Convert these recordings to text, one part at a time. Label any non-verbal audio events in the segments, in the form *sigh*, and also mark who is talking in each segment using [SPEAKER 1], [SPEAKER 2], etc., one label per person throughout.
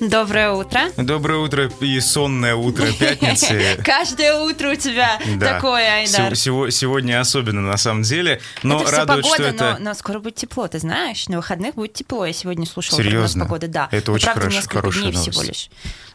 [SPEAKER 1] Доброе утро.
[SPEAKER 2] Доброе утро и сонное утро пятницы. *laughs*
[SPEAKER 1] Каждое утро у тебя такое, Айдар.
[SPEAKER 2] Сегодня особенно, на самом деле. Но радует, что это...
[SPEAKER 1] Но скоро будет тепло, ты знаешь. На выходных будет тепло. Я сегодня слушала
[SPEAKER 2] Серьезно?
[SPEAKER 1] погоды. Да.
[SPEAKER 2] Это очень хорошо, хорошая
[SPEAKER 1] новость. всего лишь.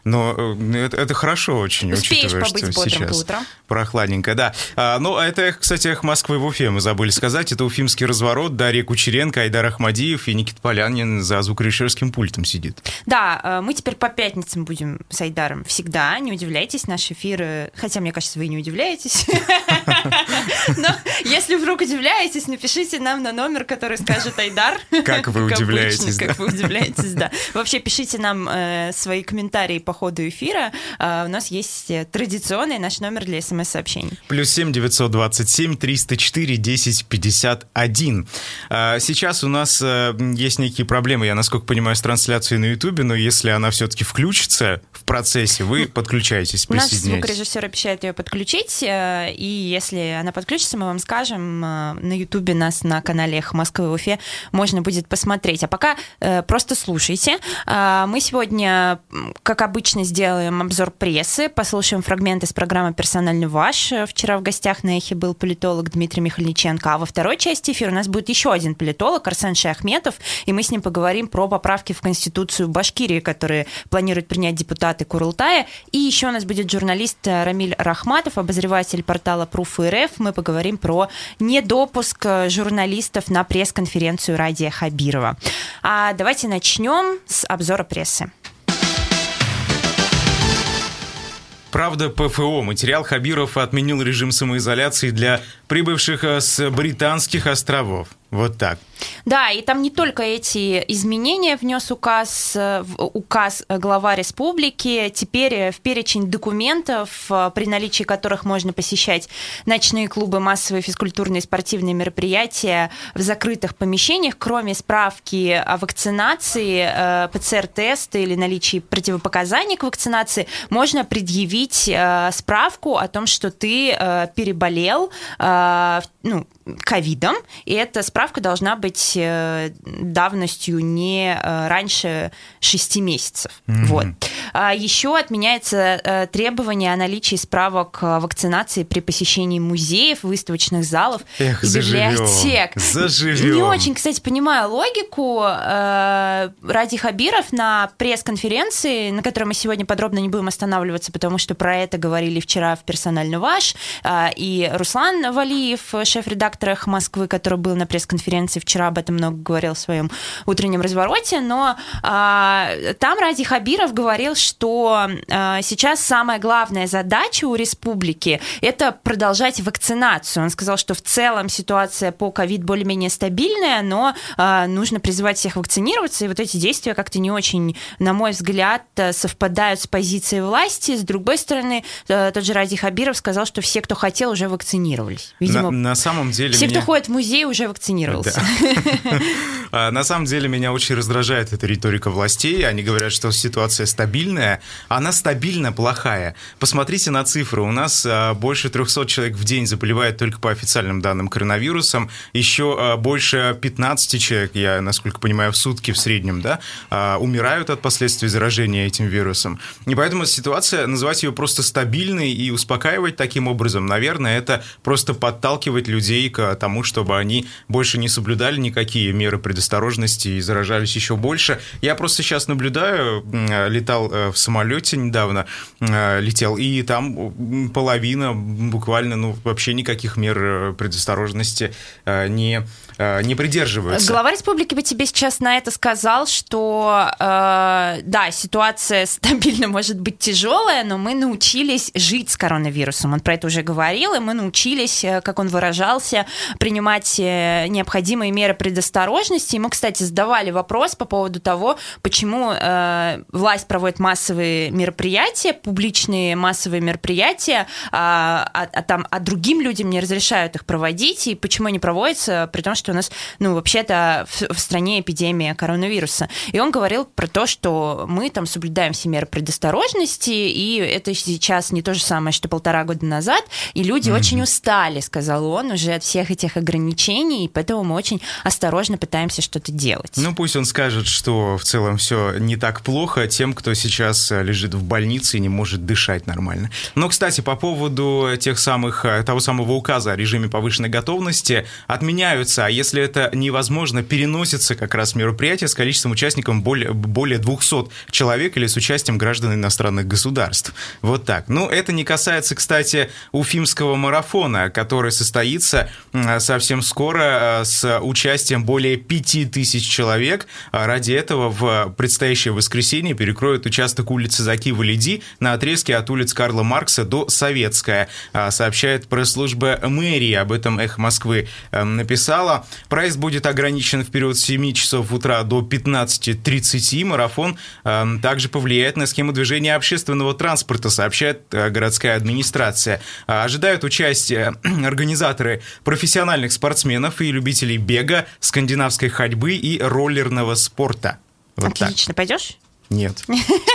[SPEAKER 2] Но э, это, это хорошо очень,
[SPEAKER 1] Успеешь
[SPEAKER 2] учитывая,
[SPEAKER 1] побыть
[SPEAKER 2] что сейчас
[SPEAKER 1] утром.
[SPEAKER 2] прохладненько, да. А, ну, а это, кстати, эхо Москвы в Уфе, мы забыли сказать. Это уфимский разворот, Дарья Кучеренко, Айдар Ахмадиев и Никит Полянин за звукорежиссерским пультом сидит.
[SPEAKER 1] Да, э, мы теперь по пятницам будем с Айдаром всегда. Не удивляйтесь, наши эфиры... Хотя, мне кажется, вы не удивляетесь. *laughs* Но если вдруг удивляетесь, напишите нам на номер, который скажет Айдар.
[SPEAKER 2] Как вы удивляетесь.
[SPEAKER 1] Как вы удивляетесь, да. *laughs* Вообще, пишите нам э, свои комментарии по ходу эфира. Э, у нас есть традиционный наш номер для смс-сообщений.
[SPEAKER 2] Плюс семь девятьсот двадцать семь триста четыре десять пятьдесят один. Сейчас у нас есть некие проблемы, я насколько понимаю, с трансляцией на Ютубе, но если она все-таки включится в процессе, вы подключаетесь, присоединяйтесь.
[SPEAKER 1] Наш звукорежиссер обещает ее подключить, э, и если она подключится, мы вам скажем, э, на Ютубе нас на канале «Эхо Москвы» в Уфе можно будет посмотреть. А пока э, просто слушайте. Мы сегодня, как обычно, сделаем обзор прессы, послушаем фрагменты из программы «Персональный ваш». Вчера в гостях на «Эхе» был политолог Дмитрий Михальниченко, а во второй части эфира у нас будет еще один политолог, Арсен Шахметов, и мы с ним поговорим про поправки в Конституцию Башкирии, которые планируют принять депутаты Курултая. И еще у нас будет журналист Рамиль Рахматов, обозреватель портала Proof.рф. Мы поговорим про недопуск журналистов на пресс-конференцию Радия Хабирова. А давайте начнем с обзора прессы.
[SPEAKER 2] Правда, ПФО. Материал Хабиров отменил режим самоизоляции для прибывших с британских островов. Вот так.
[SPEAKER 1] Да, и там не только эти изменения внес указ, э, указ глава республики. Теперь э, в перечень документов, э, при наличии которых можно посещать ночные клубы, массовые физкультурные и спортивные мероприятия в закрытых помещениях, кроме справки о вакцинации, ПЦР-теста или наличии противопоказаний к вакцинации, можно предъявить справку о том, что ты переболел ну, ковидом, и эта справка должна быть э, давностью не э, раньше 6 месяцев. Mm-hmm. Вот. А еще отменяется э, требование о наличии справок вакцинации при посещении музеев, выставочных залов
[SPEAKER 2] Эх,
[SPEAKER 1] и
[SPEAKER 2] библиотек. Заживем.
[SPEAKER 1] Не очень, кстати, понимаю логику. Ради Хабиров на пресс-конференции, на которой мы сегодня подробно не будем останавливаться, потому что про это говорили вчера в «Персонально ваш», и Руслан Валиев, шеф-редактор «Эхо Москвы», который был на пресс-конференции вчера об этом много говорил в своем утреннем развороте, но а, там Ради Хабиров говорил, что а, сейчас самая главная задача у республики – это продолжать вакцинацию. Он сказал, что в целом ситуация по ковид более-менее стабильная, но а, нужно призывать всех вакцинироваться, и вот эти действия как-то не очень, на мой взгляд, совпадают с позицией власти. С другой стороны, э, тот же Ради Хабиров сказал, что все, кто хотел, уже вакцинировались.
[SPEAKER 2] Видимо, на, на самом деле
[SPEAKER 1] все,
[SPEAKER 2] меня...
[SPEAKER 1] кто ходит в музей, уже вакцинировался. *laughs*
[SPEAKER 2] А, на самом деле меня очень раздражает эта риторика властей. Они говорят, что ситуация стабильная. Она стабильно плохая. Посмотрите на цифры. У нас а, больше 300 человек в день заболевает только по официальным данным коронавирусом. Еще а, больше 15 человек, я насколько понимаю, в сутки в среднем, да, умирают от последствий заражения этим вирусом. И поэтому ситуация, называть ее просто стабильной и успокаивать таким образом, наверное, это просто подталкивать людей к тому, чтобы они больше не соблюдали никакие меры предосторожности и заражались еще больше. Я просто сейчас наблюдаю, летал э, в самолете недавно, э, летел, и там половина буквально, ну, вообще никаких мер э, предосторожности не не придерживаются.
[SPEAKER 1] Глава республики бы тебе сейчас на это сказал, что э, да, ситуация *laughs* стабильно может быть тяжелая, но мы научились жить с коронавирусом. Он про это уже говорил, и мы научились, как он выражался, принимать э, необходимые меры предосторожности. И мы, кстати, задавали вопрос по поводу того, почему э, власть проводит массовые мероприятия, публичные массовые мероприятия, а, а, а там а другим людям не разрешают их проводить, и почему они проводятся, при том, что у нас, ну, вообще-то в, в стране эпидемия коронавируса. И он говорил про то, что мы там соблюдаем все меры предосторожности, и это сейчас не то же самое, что полтора года назад, и люди mm-hmm. очень устали, сказал он, уже от всех этих ограничений, и поэтому мы очень осторожно пытаемся что-то делать.
[SPEAKER 2] Ну, пусть он скажет, что в целом все не так плохо тем, кто сейчас э, лежит в больнице и не может дышать нормально. Но, кстати, по поводу тех самых, э, того самого указа о режиме повышенной готовности отменяются, а если это невозможно, переносится как раз мероприятие с количеством участников более, более 200 человек или с участием граждан иностранных государств. Вот так. Ну, это не касается, кстати, уфимского марафона, который состоится совсем скоро э, с участием более 5000 человек. А ради этого в предстоящее воскресенье перекроют участок улицы Заки-Валиди на отрезке от улиц Карла Маркса до Советская, сообщает пресс-служба мэрии. Об этом «Эхо Москвы» э, написала. Проезд будет ограничен в период с 7 часов утра до 15.30. Марафон э, также повлияет на схему движения общественного транспорта, сообщает городская администрация. Ожидают участия *clears throat* организаторы профессиональных спортсменов и любителей бега, скандинавской ходьбы и роллерного спорта.
[SPEAKER 1] Вот Отлично. Так. Пойдешь?
[SPEAKER 2] Нет,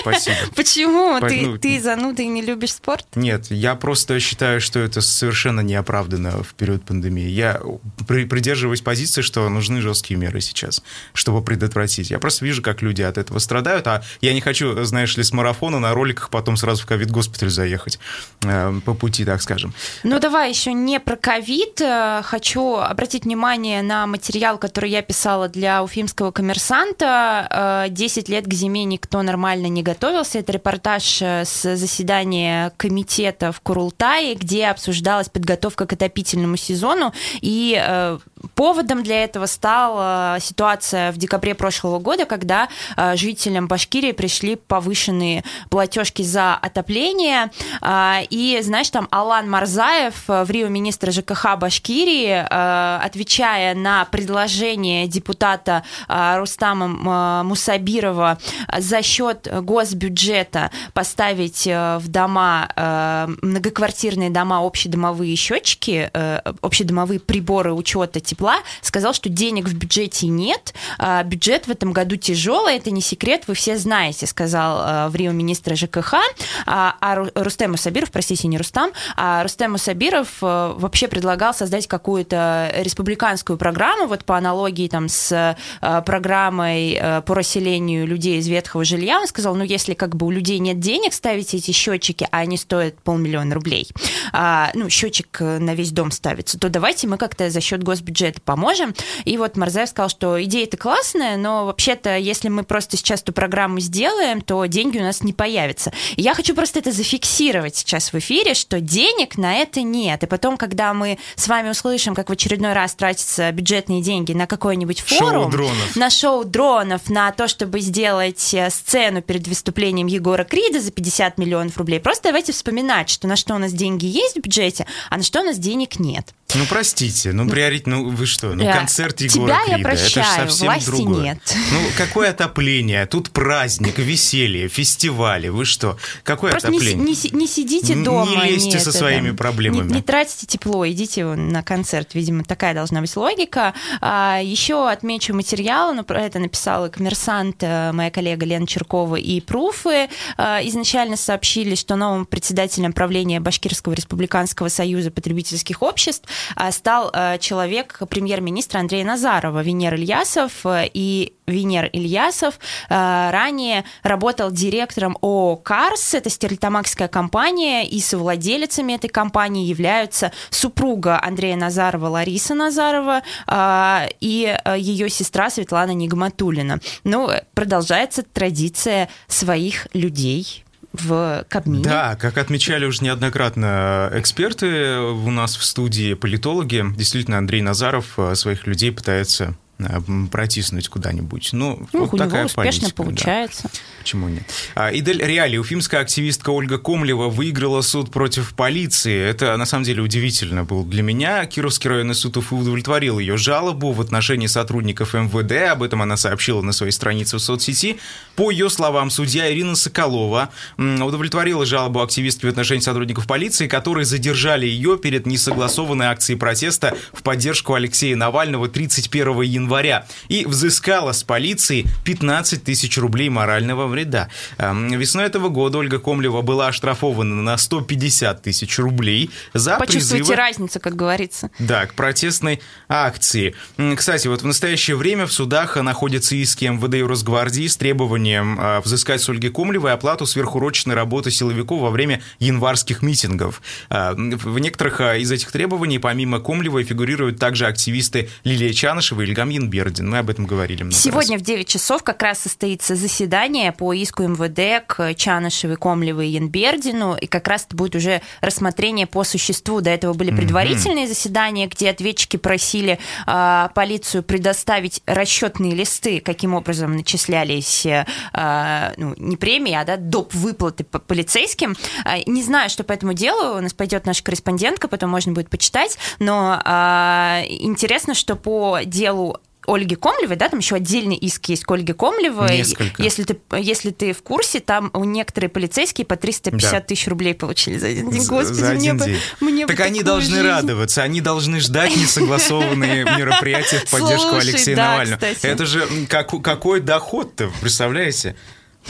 [SPEAKER 2] спасибо. *laughs*
[SPEAKER 1] Почему? По, ты, ну, ты зануда и не любишь спорт?
[SPEAKER 2] Нет, я просто считаю, что это совершенно неоправданно в период пандемии. Я при, придерживаюсь позиции, что нужны жесткие меры сейчас, чтобы предотвратить. Я просто вижу, как люди от этого страдают, а я не хочу, знаешь ли, с марафона на роликах потом сразу в ковид-госпиталь заехать э, по пути, так скажем.
[SPEAKER 1] Ну, давай еще не про ковид. Э, хочу обратить внимание на материал, который я писала для уфимского коммерсанта. 10 э, лет к зиме никто нормально не готовился. Это репортаж э, с заседания комитета в Курултае, где обсуждалась подготовка к отопительному сезону. И э, поводом для этого стала ситуация в декабре прошлого года, когда э, жителям Башкирии пришли повышенные платежки за отопление. Э, и, знаешь, там Алан Марзаев, э, в Рио министр ЖКХ Башкирии, отвечая на предложение депутата Рустама Мусабирова за счет госбюджета поставить в дома, многоквартирные дома, общедомовые счетчики, общедомовые приборы учета тепла, сказал, что денег в бюджете нет, а бюджет в этом году тяжелый, это не секрет, вы все знаете, сказал в Рио министр ЖКХ, а, а Рустем Усабиров, простите, не Рустам, а Рустем Усабиров вообще предлагал создать какую-то республиканскую программу, вот по аналогии там с программой по расселению людей из ветхого жилья, он сказал, ну, если как бы у людей нет денег ставить эти счетчики, а они стоят полмиллиона рублей, а, ну, счетчик э, на весь дом ставится, то давайте мы как-то за счет госбюджета поможем. И вот Марзаев сказал, что идея-то классная, но вообще-то, если мы просто сейчас эту программу сделаем, то деньги у нас не появятся. И я хочу просто это зафиксировать сейчас в эфире, что денег на это нет. И потом, когда мы с вами услышим, как в очередной раз тратятся бюджетные деньги на какой-нибудь форум, шоу дронов. на шоу дронов, на то, чтобы сделать сцену перед выступлением Егора Крида за 50 миллионов рублей. Просто давайте вспоминать, что на что у нас деньги есть в бюджете, а на что у нас денег нет.
[SPEAKER 2] Ну, простите, ну, приорит, ну, вы что, ну, концерт Егора Тебя Крида, я прощаю, это же совсем власти другое. нет. Ну, какое отопление? Тут праздник, веселье, фестивали, вы что? Какое Просто отопление?
[SPEAKER 1] Не, не, не сидите дома.
[SPEAKER 2] Не лезьте нет, со своими
[SPEAKER 1] да.
[SPEAKER 2] проблемами.
[SPEAKER 1] Не, не тратите тепло, идите на концерт, видимо, такая должна быть логика. А, еще отмечу материал, но про это написала коммерсант, э, моя коллега Лена Черкова и Пруфы. А, изначально сообщили, что новым председателем правления Башкирского республиканского союза потребительских обществ а, стал а, человек премьер-министра Андрея Назарова, Венер Ильясов. И Венер Ильясов а, ранее работал директором ООО «Карс», это стерлитамакская компания, и совладелицами этой компании являются супруга Андрея Назарова Лариса Назарова и ее сестра Светлана Нигматулина. Ну, продолжается традиция своих людей в Кабмине.
[SPEAKER 2] Да, как отмечали уже неоднократно эксперты у нас в студии, политологи, действительно Андрей Назаров э, своих людей пытается Э, протиснуть куда-нибудь.
[SPEAKER 1] Ну, ну вот у такая него успешно политика, получается. Да.
[SPEAKER 2] Почему нет? А, Идель Реали, уфимская активистка Ольга Комлева выиграла суд против полиции. Это, на самом деле, удивительно было для меня. Кировский районный суд Уфы удовлетворил ее жалобу в отношении сотрудников МВД. Об этом она сообщила на своей странице в соцсети. По ее словам, судья Ирина Соколова удовлетворила жалобу активистки в отношении сотрудников полиции, которые задержали ее перед несогласованной акцией протеста в поддержку Алексея Навального 31 января и взыскала с полиции 15 тысяч рублей морального вреда. Эм, весной этого года Ольга Комлева была оштрафована на 150 тысяч рублей за
[SPEAKER 1] Почувствуйте
[SPEAKER 2] призывы...
[SPEAKER 1] разницу, как говорится.
[SPEAKER 2] Да, к протестной акции. Кстати, вот в настоящее время в судах находятся иски МВД и Росгвардии с требованием а, взыскать с Ольги Комлевой оплату сверхурочной работы силовиков во время январских митингов. А, в некоторых а, из этих требований, помимо Комлевой, фигурируют также активисты Лилия Чанышева и Ильгам Янбердин. Мы об этом говорили много
[SPEAKER 1] Сегодня
[SPEAKER 2] раз.
[SPEAKER 1] в 9 часов как раз состоится заседание по иску МВД к Чанышевой, Комлевой и Янбердину, и как раз это будет уже рассмотрение по существу. До этого были предварительные mm-hmm. заседания, где ответчики просили э, полицию предоставить расчетные листы, каким образом начислялись э, ну, не премии, а да, доп. выплаты по полицейским. Э, не знаю, что по этому делу, у нас пойдет наша корреспондентка, потом можно будет почитать, но э, интересно, что по делу Ольги Комлевой, да, там еще отдельный иск есть к Ольге Комлевой.
[SPEAKER 2] Несколько.
[SPEAKER 1] Если ты, если ты в курсе, там у некоторые полицейские по 350 да. тысяч рублей получили за один день. Господи,
[SPEAKER 2] за один
[SPEAKER 1] мне
[SPEAKER 2] день.
[SPEAKER 1] бы, мне
[SPEAKER 2] так
[SPEAKER 1] бы
[SPEAKER 2] они должны
[SPEAKER 1] жизнь.
[SPEAKER 2] радоваться, они должны ждать несогласованные *laughs* мероприятия в поддержку Алексея Навального. Это же как, какой доход-то, представляете?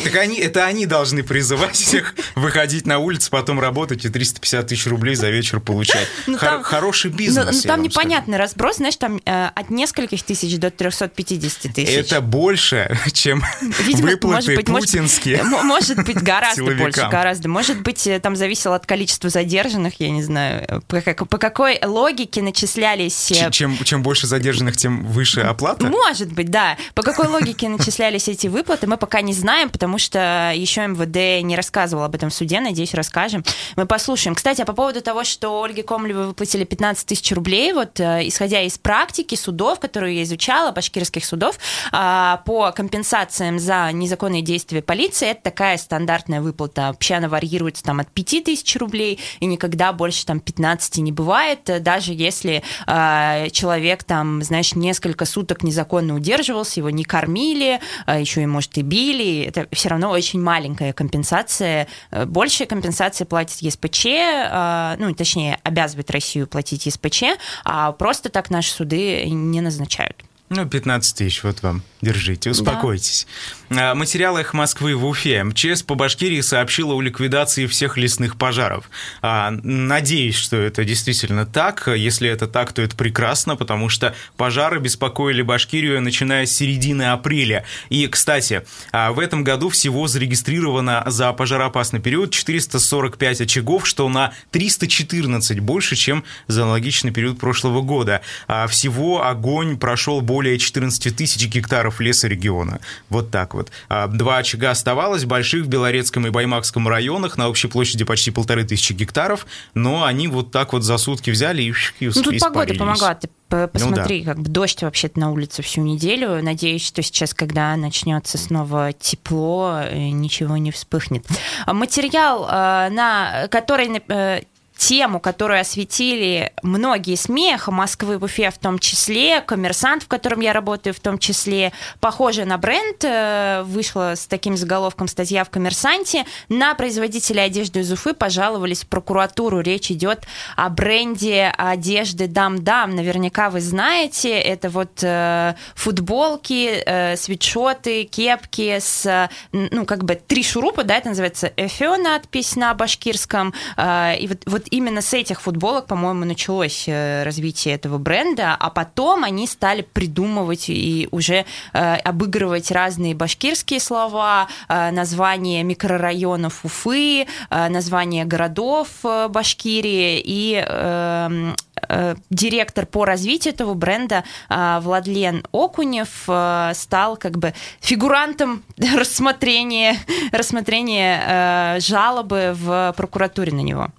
[SPEAKER 2] Так они, это они должны призывать всех выходить на улицу, потом работать и 350 тысяч рублей за вечер получать.
[SPEAKER 1] Ну,
[SPEAKER 2] Хор-
[SPEAKER 1] там-
[SPEAKER 2] хороший бизнес.
[SPEAKER 1] Ну, ну, там непонятный разброс, знаешь, там э, от нескольких тысяч до 350 тысяч.
[SPEAKER 2] Это больше, чем
[SPEAKER 1] Видимо,
[SPEAKER 2] выплаты
[SPEAKER 1] может быть, может-
[SPEAKER 2] путинские. *laughs*
[SPEAKER 1] М- Может быть, гораздо
[SPEAKER 2] силовикам.
[SPEAKER 1] больше, гораздо. Может быть, э, там зависело от количества задержанных, я не знаю, э, по, как- по какой логике начислялись... э,
[SPEAKER 2] Ч- Чем, чем больше задержанных, тем выше оплата.
[SPEAKER 1] Может быть, да. По какой логике начислялись эти выплаты, мы пока не знаем, потому что еще МВД не рассказывал об этом в суде, надеюсь, расскажем. Мы послушаем. Кстати, а по поводу того, что Ольге Комлевой выплатили 15 тысяч рублей, вот э, исходя из практики судов, которую я изучала, башкирских судов, а, по компенсациям за незаконные действия полиции, это такая стандартная выплата. Вообще она варьируется там от 5 тысяч рублей, и никогда больше там 15 не бывает, э, даже если э, человек там, знаешь, несколько суток незаконно удерживался, его не кормили, э, еще и, может, и били, это все равно очень маленькая компенсация. Э, Большая компенсация платит ЕСПЧ, э, ну, точнее, обязывает Россию платить ЕСПЧ, а просто так наши суды не назначают.
[SPEAKER 2] Ну, 15 тысяч, вот вам. Держите, успокойтесь. А, Материал «Эхо Москвы» в Уфе. МЧС по Башкирии сообщила о ликвидации всех лесных пожаров. А, Надеюсь, что это действительно так. Если это так, то это прекрасно, потому что пожары беспокоили Башкирию, начиная с середины апреля. И, кстати, а, в этом году всего зарегистрировано за пожароопасный период 445 очагов, что на 314 больше, чем за аналогичный период прошлого года. А Всего огонь прошел более 14 тысяч гектаров леса региона. Вот так вот. А, Два очага оставалось, больших в Белорецком и Баймакском районах, на общей площади почти полторы тысячи гектаров, но они вот так вот за сутки взяли и, *laughs* и
[SPEAKER 1] Ну, тут погода помогла. Ты п- посмотри,
[SPEAKER 2] Ну да.
[SPEAKER 1] как бы дождь вообще-то на улице всю неделю. Надеюсь, что сейчас, когда начнется снова тепло, э, ничего не вспыхнет. А Материал, э, на который э, тему, которую осветили многие СМИ, «Эхо Москвы в Уфе в том числе, «Коммерсант», в котором я работаю в том числе, похоже на бренд, э, вышла с таким заголовком статья в «Коммерсанте», на производителя одежды из Уфы пожаловались в прокуратуру. Речь идет о бренде одежды «Дам-Дам». Наверняка вы знаете, это вот э, футболки, э, свитшоты, кепки с, ну, как бы три шурупа, да, это называется «Эфё» надпись на башкирском, э, и вот, вот именно с этих футболок, по-моему, началось э, развитие этого бренда, а потом они стали придумывать и уже э, обыгрывать разные башкирские слова, э, названия микрорайонов Уфы, э, названия городов э, Башкирии и э, э, директор по развитию этого бренда э, Владлен Окунев э, стал как бы фигурантом *laughs* рассмотрения, рассмотрения жалобы в прокуратуре на него.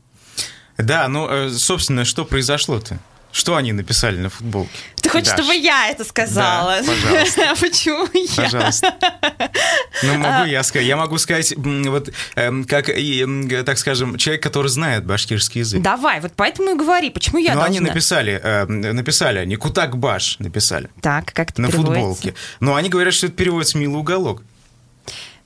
[SPEAKER 2] Да, ну, э, собственно, что произошло-то? Что они написали на футболке?
[SPEAKER 1] Ты хочешь,
[SPEAKER 2] Даш,
[SPEAKER 1] чтобы я это сказала?
[SPEAKER 2] Да, пожалуйста.
[SPEAKER 1] А *laughs* Почему я?
[SPEAKER 2] Пожалуйста. Ну, могу я сказать. Я могу сказать, вот, эм, как, так скажем, человек, который знает башкирский язык.
[SPEAKER 1] Давай, вот поэтому и говори, почему я
[SPEAKER 2] Но
[SPEAKER 1] должна?
[SPEAKER 2] они написали, э, написали они, Кутакбаш написали
[SPEAKER 1] Так, как это
[SPEAKER 2] на футболке. Но они говорят, что это переводится «милый уголок».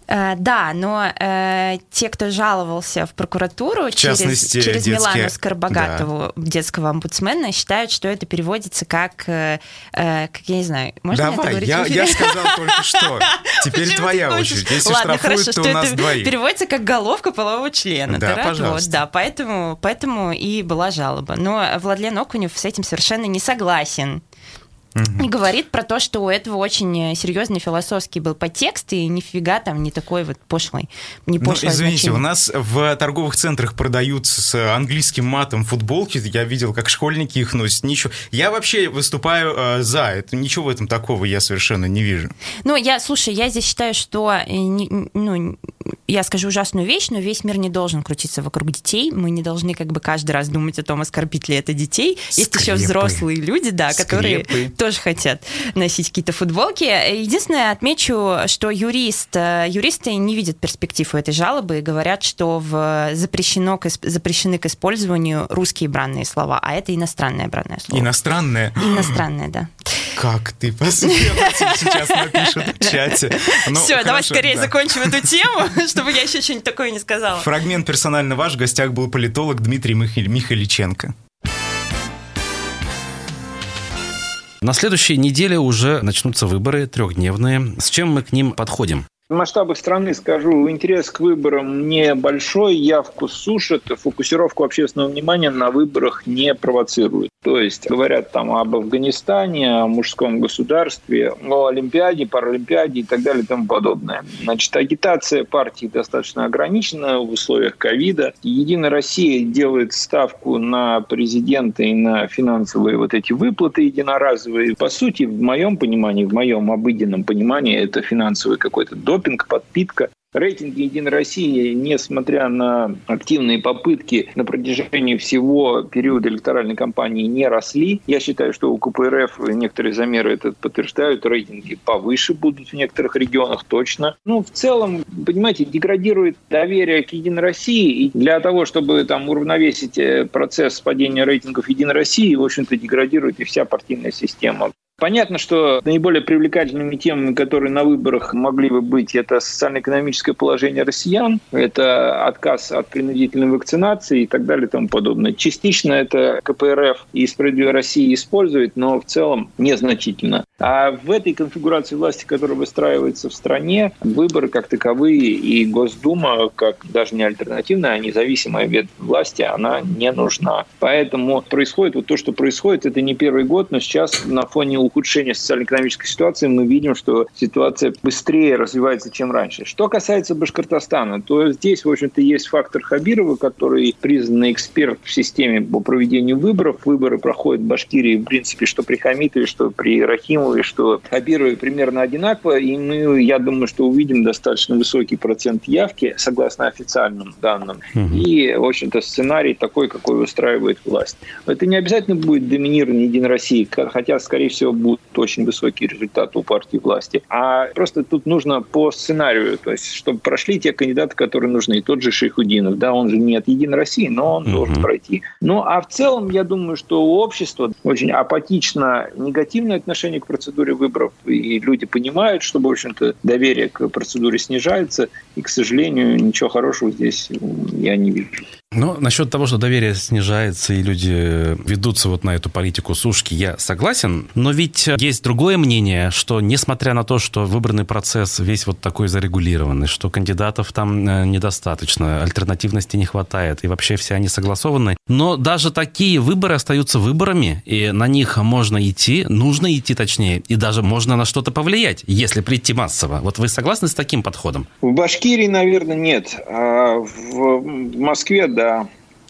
[SPEAKER 1] Э, да, но э, те, кто жаловался в прокуратуру
[SPEAKER 2] в
[SPEAKER 1] через, через
[SPEAKER 2] детские...
[SPEAKER 1] Милану Скоробогатову, да. детского омбудсмена, считают, что это переводится как, э, э как я не знаю, можно
[SPEAKER 2] Давай,
[SPEAKER 1] это
[SPEAKER 2] я, я сказал только что. *laughs* Теперь твоя очередь. Если
[SPEAKER 1] Ладно,
[SPEAKER 2] штрафуют,
[SPEAKER 1] хорошо,
[SPEAKER 2] то
[SPEAKER 1] что
[SPEAKER 2] у нас
[SPEAKER 1] это
[SPEAKER 2] двоих.
[SPEAKER 1] переводится как головка полового члена.
[SPEAKER 2] Да, пожалуйста.
[SPEAKER 1] Вот, да, поэтому, поэтому и была жалоба. Но Владлен Окунев с этим совершенно не согласен. И говорит про то, что у этого очень серьезный философский был подтекст, и нифига там не такой вот пошлый, не
[SPEAKER 2] Ну,
[SPEAKER 1] пошлое
[SPEAKER 2] извините,
[SPEAKER 1] значение.
[SPEAKER 2] у нас в торговых центрах продаются с английским матом футболки. Я видел, как школьники их носят. Ничего. Я вообще выступаю э, за это. Ничего в этом такого я совершенно не вижу.
[SPEAKER 1] Ну, я, слушай, я здесь считаю, что, э, не- ну, я скажу ужасную вещь, но весь мир не должен крутиться вокруг детей. Мы не должны как бы каждый раз думать о том, оскорбить ли это детей. Есть еще
[SPEAKER 2] Скрепы.
[SPEAKER 1] взрослые люди, да, которые
[SPEAKER 2] Скрепы.
[SPEAKER 1] тоже хотят носить какие-то футболки. Единственное, отмечу, что юрист, э, юристы не видят перспектив у этой жалобы и говорят, что в запрещено, запрещены к использованию русские бранные слова, а это иностранное бранное слово.
[SPEAKER 2] Иностранное.
[SPEAKER 1] Иностранное, да.
[SPEAKER 2] Как ты посмела *laughs* сейчас напишут в чате. Ну,
[SPEAKER 1] Все, давай
[SPEAKER 2] хорошо,
[SPEAKER 1] скорее
[SPEAKER 2] да.
[SPEAKER 1] закончим эту тему, *laughs* чтобы я еще что-нибудь такое не сказала.
[SPEAKER 2] Фрагмент персонально ваш. В гостях был политолог Дмитрий Михаль- Михаличенко.
[SPEAKER 3] На следующей неделе уже начнутся выборы трехдневные. С чем мы к ним подходим?
[SPEAKER 4] В масштабах страны скажу, интерес к выборам небольшой, явку сушат, фокусировку общественного внимания на выборах не провоцируют. То есть говорят там об Афганистане, о мужском государстве, о Олимпиаде, Паралимпиаде и так далее и тому подобное. Значит, агитация партий достаточно ограничена в условиях ковида. Единая Россия делает ставку на президента и на финансовые вот эти выплаты единоразовые. По сути, в моем понимании, в моем обыденном понимании, это финансовый какой-то допинг, подпитка. Рейтинги «Единой России», несмотря на активные попытки на протяжении всего периода электоральной кампании не росли. Я считаю, что у КПРФ некоторые замеры это подтверждают. Рейтинги повыше будут в некоторых регионах точно. Ну, в целом, понимаете, деградирует доверие к «Единой России». И для того, чтобы там уравновесить э, процесс падения рейтингов «Единой России», в общем-то, деградирует и вся партийная система. Понятно, что наиболее привлекательными темами, которые на выборах могли бы быть, это социально-экономическое положение россиян, это отказ от принудительной вакцинации и так далее и тому подобное. Частично это КПРФ и «Справедливая Россия» использует, но в целом незначительно. А в этой конфигурации власти, которая выстраивается в стране, выборы как таковые и Госдума, как даже не альтернативная, а независимая ветвь власти, она не нужна. Поэтому происходит вот то, что происходит. Это не первый год, но сейчас на фоне ухудшения социально-экономической ситуации мы видим, что ситуация быстрее развивается, чем раньше. Что касается Башкортостана, то здесь, в общем-то, есть фактор Хабирова, который признанный эксперт в системе по проведению выборов. Выборы проходят в Башкирии, в принципе, что при Хамитове, что при Рахимове, что Хабирове примерно одинаково. И мы, я думаю, что увидим достаточно высокий процент явки, согласно официальным данным. И, в общем-то, сценарий такой, какой выстраивает власть. Это не обязательно будет доминирование Единой России, хотя, скорее всего, будут очень высокие результаты у партии власти. А просто тут нужно по сценарию, то есть, чтобы прошли те кандидаты, которые нужны. И тот же Шейхудинов, да, он же не от Единой России, но он
[SPEAKER 3] Мгм.
[SPEAKER 4] должен пройти. Ну, а в целом, я думаю, что у общества очень апатично негативное отношение к процедуре выборов, и люди понимают, что, в общем-то, доверие к процедуре снижается, и, к сожалению, ничего хорошего здесь я не вижу.
[SPEAKER 3] Ну, насчет того, что доверие снижается и люди ведутся вот на эту политику сушки, я согласен. Но ведь есть другое мнение, что несмотря на то, что выборный процесс весь вот такой зарегулированный, что кандидатов там э, недостаточно, альтернативности не хватает, и вообще все они согласованы, но даже такие выборы остаются выборами, и на них можно идти, нужно идти точнее, и даже можно на что-то повлиять, если прийти массово. Вот вы согласны с таким подходом?
[SPEAKER 4] В Башкирии, наверное, нет. А в Москве, да.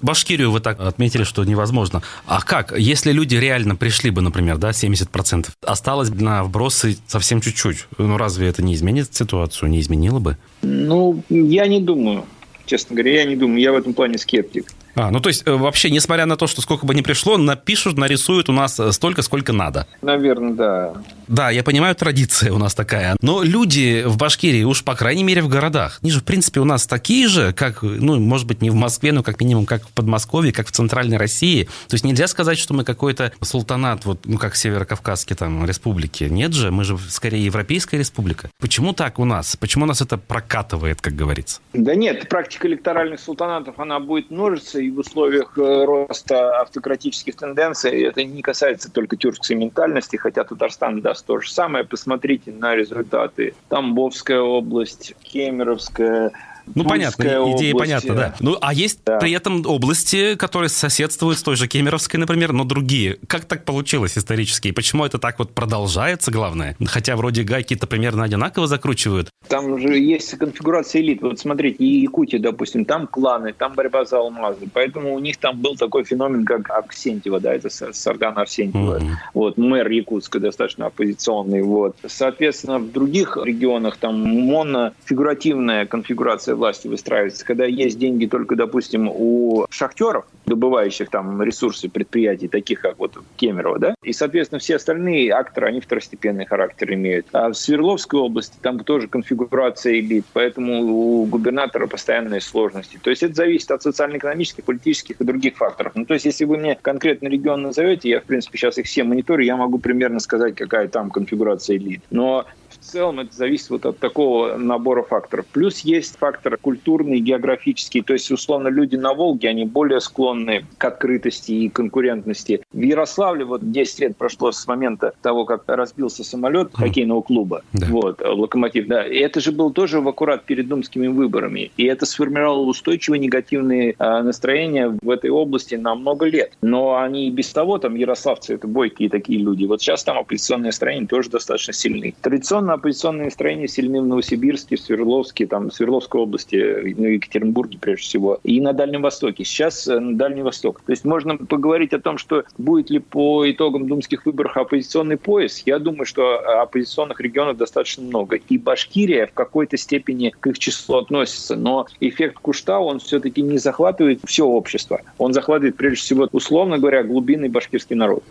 [SPEAKER 3] Башкирию вы так отметили, что невозможно. А как? Если люди реально пришли бы, например, да, 70%, осталось бы на вбросы совсем чуть-чуть, ну разве это не изменит ситуацию, не изменило бы?
[SPEAKER 4] Ну, я не думаю, честно говоря, я не думаю. Я в этом плане скептик.
[SPEAKER 3] А, ну то есть э, вообще, несмотря на то, что сколько бы ни пришло, напишут, нарисуют у нас э, столько, сколько надо.
[SPEAKER 4] Наверное, да.
[SPEAKER 3] Да, я понимаю, традиция у нас такая. Но люди в Башкирии, уж по крайней мере в городах, они же, в принципе, у нас такие же, как, ну, может быть, не в Москве, но как минимум как в Подмосковье, как в Центральной России. То есть нельзя сказать, что мы какой-то султанат, вот, ну, как северокавказские там республики. Нет же, мы же скорее Европейская республика. Почему так у нас? Почему нас это прокатывает, как говорится?
[SPEAKER 4] Да нет, практика электоральных султанатов, она будет множиться, и в условиях э, роста автократических тенденций это не касается только тюркской ментальности, хотя Татарстан даст то же самое. Посмотрите на результаты. Тамбовская область, Кемеровская,
[SPEAKER 3] ну, понятно, идея понятна, да. Ну, а есть да. при этом области, которые соседствуют с той же Кемеровской, например, но другие. Как так получилось исторически? И почему это так вот продолжается, главное? Хотя вроде гайки-то примерно одинаково закручивают.
[SPEAKER 4] Там же есть конфигурация элит. Вот смотрите, Якутия, допустим, там кланы, там борьба за алмазы. Поэтому у них там был такой феномен, как Аксентьева, да, это Сардана Арсентьева. Mm-hmm. Вот, мэр Якутска достаточно оппозиционный. Вот. Соответственно, в других регионах там монофигуративная конфигурация власти выстраивается, когда есть деньги только, допустим, у шахтеров, добывающих там ресурсы предприятий, таких как вот Кемерово, да, и, соответственно, все остальные акторы, они второстепенный характер имеют. А в Свердловской области там тоже конфигурация элит, поэтому у губернатора постоянные сложности. То есть это зависит от социально-экономических, политических и других факторов. Ну, то есть если вы мне конкретно регион назовете, я, в принципе, сейчас их все мониторю, я могу примерно сказать, какая там конфигурация элит. Но целом это зависит вот от такого набора факторов. Плюс есть фактор культурный, географический. То есть, условно, люди на Волге, они более склонны к открытости и конкурентности. В Ярославле вот 10 лет прошло с момента того, как разбился самолет хоккейного клуба. Да. Вот, Локомотив, да. И это же был тоже в аккурат перед думскими выборами. И это сформировало устойчивые негативные а, настроения в этой области на много лет. Но они и без того, там, ярославцы, это бойкие такие люди. Вот сейчас там оппозиционные настроения тоже достаточно сильны. Традиционно оппозиционные настроения сильны в Новосибирске, в Свердловске, там, в Свердловской области, ну, Екатеринбурге прежде всего, и на Дальнем Востоке. Сейчас э, на Дальний Восток. То есть можно поговорить о том, что будет ли по итогам думских выборов оппозиционный пояс. Я думаю, что оппозиционных регионов достаточно много. И Башкирия в какой-то степени к их числу относится. Но эффект Кушта, он все-таки не захватывает все общество. Он захватывает, прежде всего, условно говоря, глубинный башкирский народ.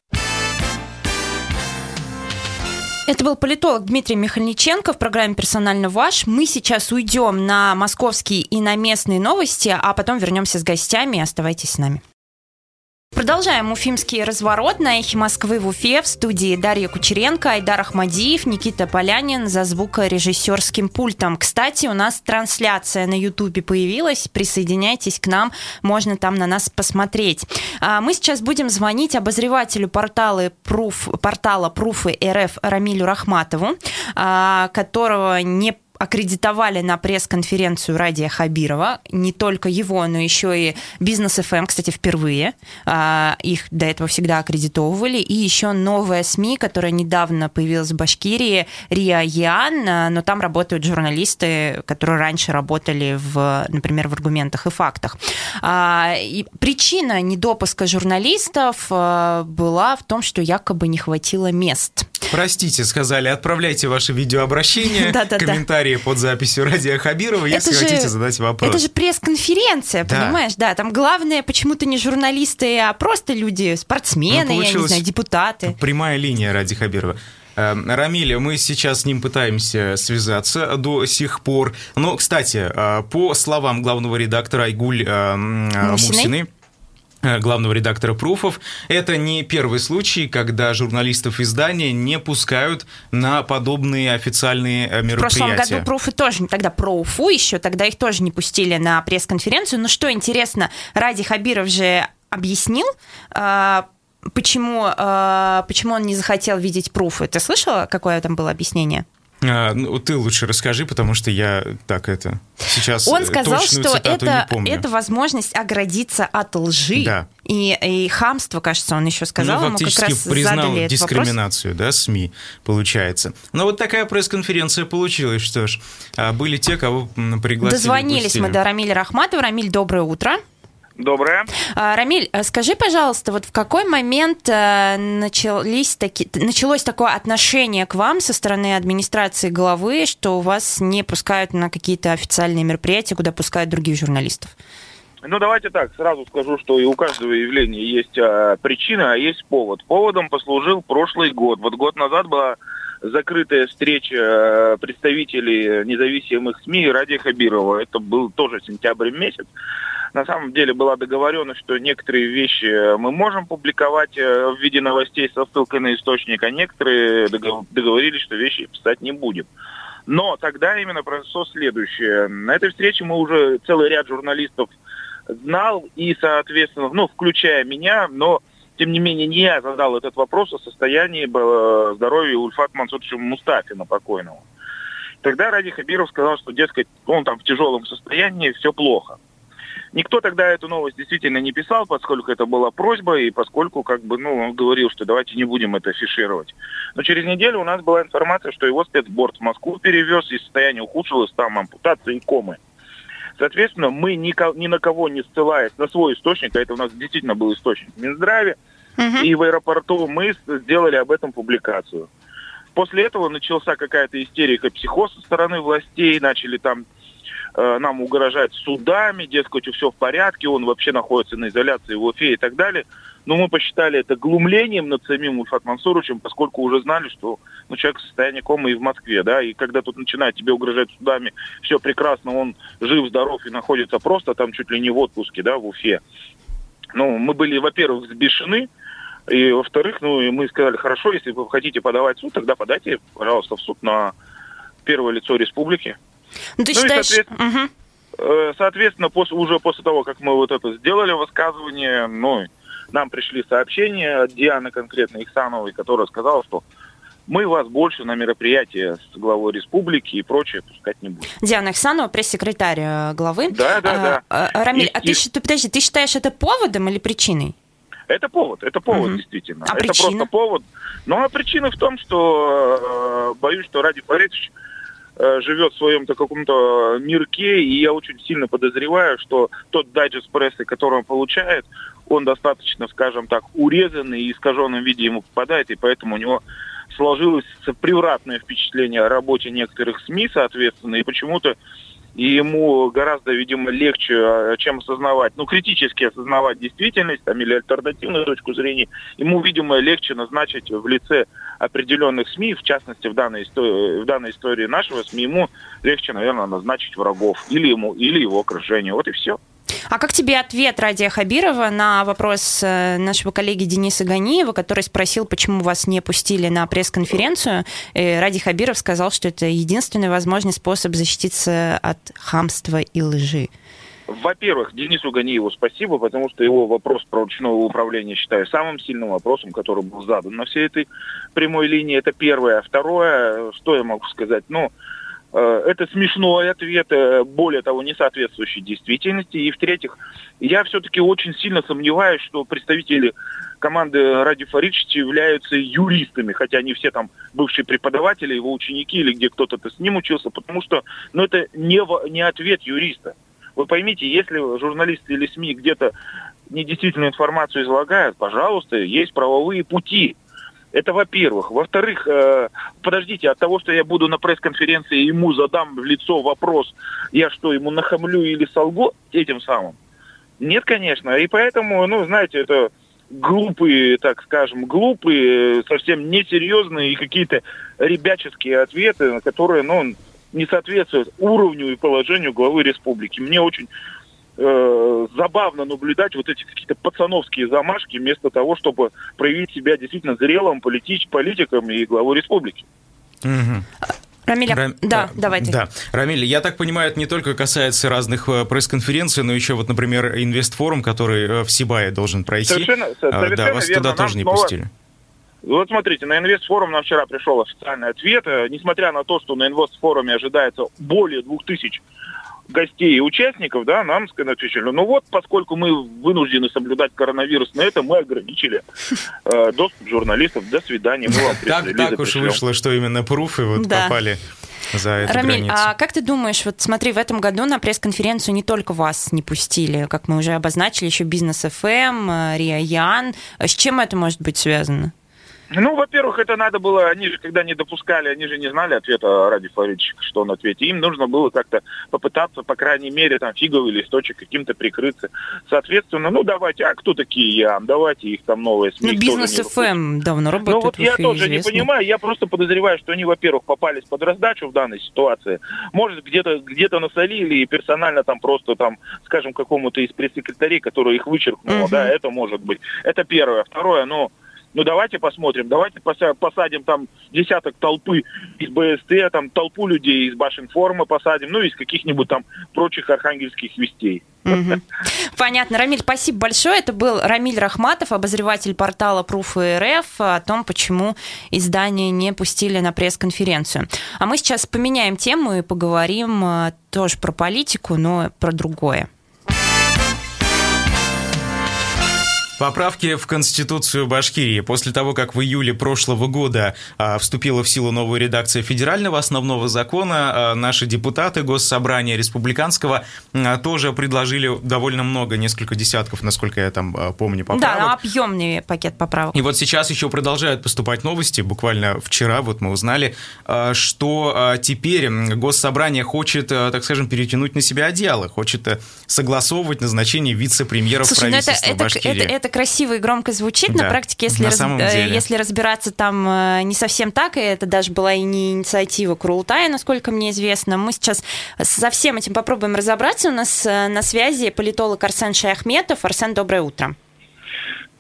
[SPEAKER 1] Это был политолог Дмитрий Михальниченко в программе «Персонально ваш». Мы сейчас уйдем на московские и на местные новости, а потом вернемся с гостями. Оставайтесь с нами. Продолжаем уфимский разворот на эхе Москвы в Уфе. В студии Дарья Кучеренко, Айдар Ахмадиев, Никита Полянин за звукорежиссерским пультом. Кстати, у нас трансляция на Ютубе появилась. Присоединяйтесь к нам, можно там на нас посмотреть. А мы сейчас будем звонить обозревателю портала, Proof, портала Пруфы РФ Рамилю Рахматову, а, которого не аккредитовали на пресс-конференцию Радия Хабирова. Не только его, но еще и Бизнес ФМ, эм, кстати, впервые. А, их до этого всегда аккредитовывали. И еще новая СМИ, которая недавно появилась в Башкирии, РИА Ян, а, но там работают журналисты, которые раньше работали, в, например, в аргументах и фактах. А, и причина недопуска журналистов была в том, что якобы не хватило мест.
[SPEAKER 2] Простите, сказали, отправляйте ваши видеообращения, *laughs* комментарии под записью Радия Хабирова, если хотите задать вопрос.
[SPEAKER 1] Это же пресс-конференция, понимаешь? Да, там главное почему-то не журналисты, а просто люди, спортсмены, я не знаю, депутаты.
[SPEAKER 2] Прямая линия Ради Хабирова. Эм, Рамиля, мы сейчас с ним пытаемся связаться до сих пор. Но, кстати, э, по словам главного редактора Айгуль э, Мусиной, главного редактора Пруфов. Это не первый случай, когда журналистов издания не пускают на подобные официальные мероприятия. В прошлом
[SPEAKER 1] году Пруфы тоже, тогда про Уфу еще, тогда их тоже не пустили на пресс-конференцию. Но что интересно, Ради Хабиров же объяснил, э, почему, э, почему он не захотел видеть пруфы. Ты слышала, какое там было объяснение?
[SPEAKER 2] А, ну, ты лучше расскажи, потому что я так это сейчас
[SPEAKER 1] Он сказал, что это, это возможность оградиться от лжи да. и, и хамства, кажется, он еще сказал.
[SPEAKER 2] Ну, фактически
[SPEAKER 1] ему как раз
[SPEAKER 2] признал дискриминацию, да, СМИ, получается. Но вот такая пресс-конференция получилась, что ж. А были те, кого пригласили.
[SPEAKER 1] Дозвонились мы до Рамиля Рахматова. Рамиль, доброе утро.
[SPEAKER 4] Доброе.
[SPEAKER 1] А, Рамиль, а скажи, пожалуйста, вот в какой момент э, начались таки, началось такое отношение к вам со стороны администрации главы, что вас не пускают на какие-то официальные мероприятия, куда пускают других журналистов?
[SPEAKER 5] Ну, давайте так, сразу скажу, что и у каждого явления есть а, причина, а есть повод. Поводом послужил прошлый год. Вот год назад была закрытая встреча а, представителей независимых СМИ Ради Хабирова. Это был тоже сентябрь месяц. На самом деле была договоренность, что некоторые вещи мы можем публиковать э, в виде новостей со ссылкой на источник, а некоторые договорились, что вещи писать не будем. Но тогда именно произошло следующее. На этой встрече мы уже целый ряд журналистов знал и, соответственно, ну, включая меня, но тем не менее, не я задал этот вопрос о состоянии э, здоровья Ульфата Мансуровича Мустафина покойного. Тогда Ради Хабиров сказал, что, дескать, он там в тяжелом состоянии, все плохо. Никто тогда эту новость действительно не писал, поскольку это была просьба, и поскольку, как бы, ну, он говорил, что давайте не будем это афишировать. Но через неделю у нас была информация, что его спецборд в Москву перевез, и состояние ухудшилось, там ампутация и комы. Соответственно, мы ни, ни на кого не ссылаясь на свой источник, а это у нас действительно был источник в Минздраве, угу. и в аэропорту мы сделали об этом публикацию. После этого начался какая-то истерика, психоз со стороны властей, начали там нам угрожать судами, дескать, все в порядке, он вообще находится на изоляции в Уфе и так далее. Но мы посчитали это глумлением над самим Ульфат Мансуровичем, поскольку уже знали, что ну, человек в состоянии комы и в Москве, да, и когда тут начинает тебе угрожать судами, все прекрасно, он жив, здоров и находится просто там чуть ли не в отпуске, да, в Уфе. Ну, мы были, во-первых, сбешены, и, во-вторых, ну, и мы сказали, хорошо, если вы хотите подавать суд, тогда подайте, пожалуйста, в суд на первое лицо республики.
[SPEAKER 1] Ну, ты ну, считаешь... И, соответственно,
[SPEAKER 5] угу. соответственно после, уже после того, как мы вот это сделали высказывание, ну, нам пришли сообщения от Дианы конкретно Ихсановой, которая сказала, что мы вас больше на мероприятие с главой республики и прочее пускать не будем.
[SPEAKER 1] Диана Ихсанова, пресс-секретарь э, главы.
[SPEAKER 5] Да, да, да.
[SPEAKER 1] А, а, Рамиль, и, а и... ты, ты, подожди, ты считаешь это поводом или причиной?
[SPEAKER 5] Это повод, это повод, угу. действительно. А это причина? просто повод. Ну, а причина в том, что э, боюсь, что Ради Фаридович э, живет в своем-то каком-то мирке, и я очень сильно подозреваю, что тот дайджест прессы, который он получает, он достаточно, скажем так, урезанный и искаженном виде ему попадает, и поэтому у него сложилось превратное впечатление о работе некоторых СМИ, соответственно, и почему-то и ему гораздо, видимо, легче, а, чем осознавать, ну, критически осознавать действительность там, или альтернативную точку зрения, ему, видимо, легче назначить в лице определенных СМИ, в частности, в данной, истории, в данной истории нашего СМИ, ему легче, наверное, назначить врагов или, ему, или его окружение. Вот и все.
[SPEAKER 1] А как тебе ответ Радия Хабирова на вопрос э, нашего коллеги Дениса Ганиева, который спросил, почему вас не пустили на пресс-конференцию? Ради Хабиров сказал, что это единственный возможный способ защититься от хамства и лжи.
[SPEAKER 5] Во-первых, Денису Ганиеву спасибо, потому что его вопрос про ручное управление считаю самым сильным вопросом, который был задан на всей этой прямой линии. Это первое. Второе, что я могу сказать? Ну, это смешной ответ, э, более того, не соответствующий действительности. И в-третьих, я все-таки очень сильно сомневаюсь, что представители команды Ради Фаридовича являются юристами, хотя они все там бывшие преподаватели, его ученики или где кто-то с ним учился, потому что ну, это не, не ответ юриста. Вы поймите, если журналисты или СМИ где-то недействительную информацию излагают, пожалуйста, есть правовые пути. Это во-первых. Во-вторых, э, подождите, от того, что я буду на пресс-конференции ему задам в лицо вопрос, я что, ему нахамлю или солгу этим самым? Нет, конечно. И поэтому, ну, знаете, это глупые, так скажем, глупые, совсем несерьезные и какие-то ребяческие ответы, которые, ну, не соответствуют уровню и положению главы республики. Мне очень э, забавно наблюдать вот эти какие-то пацановские замашки вместо того, чтобы проявить себя действительно зрелым политич, политиком и главой республики.
[SPEAKER 1] Угу. Рамиля, Рам... да, давайте.
[SPEAKER 2] Да, Рамиль, я так понимаю, это не только касается разных э, пресс-конференций, но еще вот, например, инвестфорум, который э, в Сибае должен пройти.
[SPEAKER 5] Совершенно, совершенно
[SPEAKER 2] да, вас
[SPEAKER 5] верно.
[SPEAKER 2] туда тоже не снова... пустили.
[SPEAKER 5] Вот смотрите, на инвестфорум нам вчера пришел официальный ответ. Несмотря на то, что на инвестфоруме ожидается более двух тысяч гостей и участников, да, нам отвечали, ну вот, поскольку мы вынуждены соблюдать коронавирус на это, мы ограничили *laughs* э, доступ журналистов. До свидания, мы вам
[SPEAKER 2] Так, так уж вышло, что именно пруфы вот да. попали за эту
[SPEAKER 1] Рамиль,
[SPEAKER 2] границу.
[SPEAKER 1] а как ты думаешь, вот смотри, в этом году на пресс-конференцию не только вас не пустили, как мы уже обозначили, еще Бизнес ФМ, Риа Ян. С чем это может быть связано?
[SPEAKER 5] Ну, во-первых, это надо было, они же, когда не допускали, они же не знали ответа ради Фаридчика, что он ответит. Им нужно было как-то попытаться, по крайней мере, там, фиговый листочек каким-то прикрыться. Соответственно, ну, давайте, а кто такие я? Давайте их там новые СМИ.
[SPEAKER 1] Ну, бизнес ФМ давно работает.
[SPEAKER 5] Ну, вот я тоже
[SPEAKER 1] известно.
[SPEAKER 5] не понимаю, я просто подозреваю, что они, во-первых, попались под раздачу в данной ситуации. Может, где-то где насолили и персонально там просто там, скажем, какому-то из пресс-секретарей, который их вычеркнул, угу. да, это может быть. Это первое. Второе, ну, ну давайте посмотрим, давайте посадим там десяток толпы из БСТ, там толпу людей из Башинформа посадим, ну из каких-нибудь там прочих архангельских вестей.
[SPEAKER 1] Понятно. Рамиль, спасибо большое. Это был Рамиль Рахматов, обозреватель портала Proof.рф, о том, почему издание не пустили на пресс-конференцию. А мы сейчас поменяем тему и поговорим э, тоже про политику, но про другое.
[SPEAKER 2] Поправки в Конституцию Башкирии. После того, как в июле прошлого года а, вступила в силу новая редакция федерального основного закона, а, наши депутаты Госсобрания Республиканского а, тоже предложили довольно много, несколько десятков, насколько я там а, помню, поправок.
[SPEAKER 1] Да, объемный пакет поправок.
[SPEAKER 2] И вот сейчас еще продолжают поступать новости. Буквально вчера вот мы узнали, а, что а, теперь Госсобрание хочет, а, так скажем, перетянуть на себя одеяло, хочет а, согласовывать назначение вице-премьеров
[SPEAKER 1] Слушай, ну
[SPEAKER 2] правительства
[SPEAKER 1] это,
[SPEAKER 2] Башкирии.
[SPEAKER 1] Это, это это красиво и громко звучит, да, на практике, если,
[SPEAKER 2] на
[SPEAKER 1] раз,
[SPEAKER 2] деле.
[SPEAKER 1] если разбираться там э, не совсем так, и это даже была и не инициатива Курултая, насколько мне известно, мы сейчас со всем этим попробуем разобраться. У нас э, на связи политолог Арсен Шаяхметов. Арсен, доброе утро.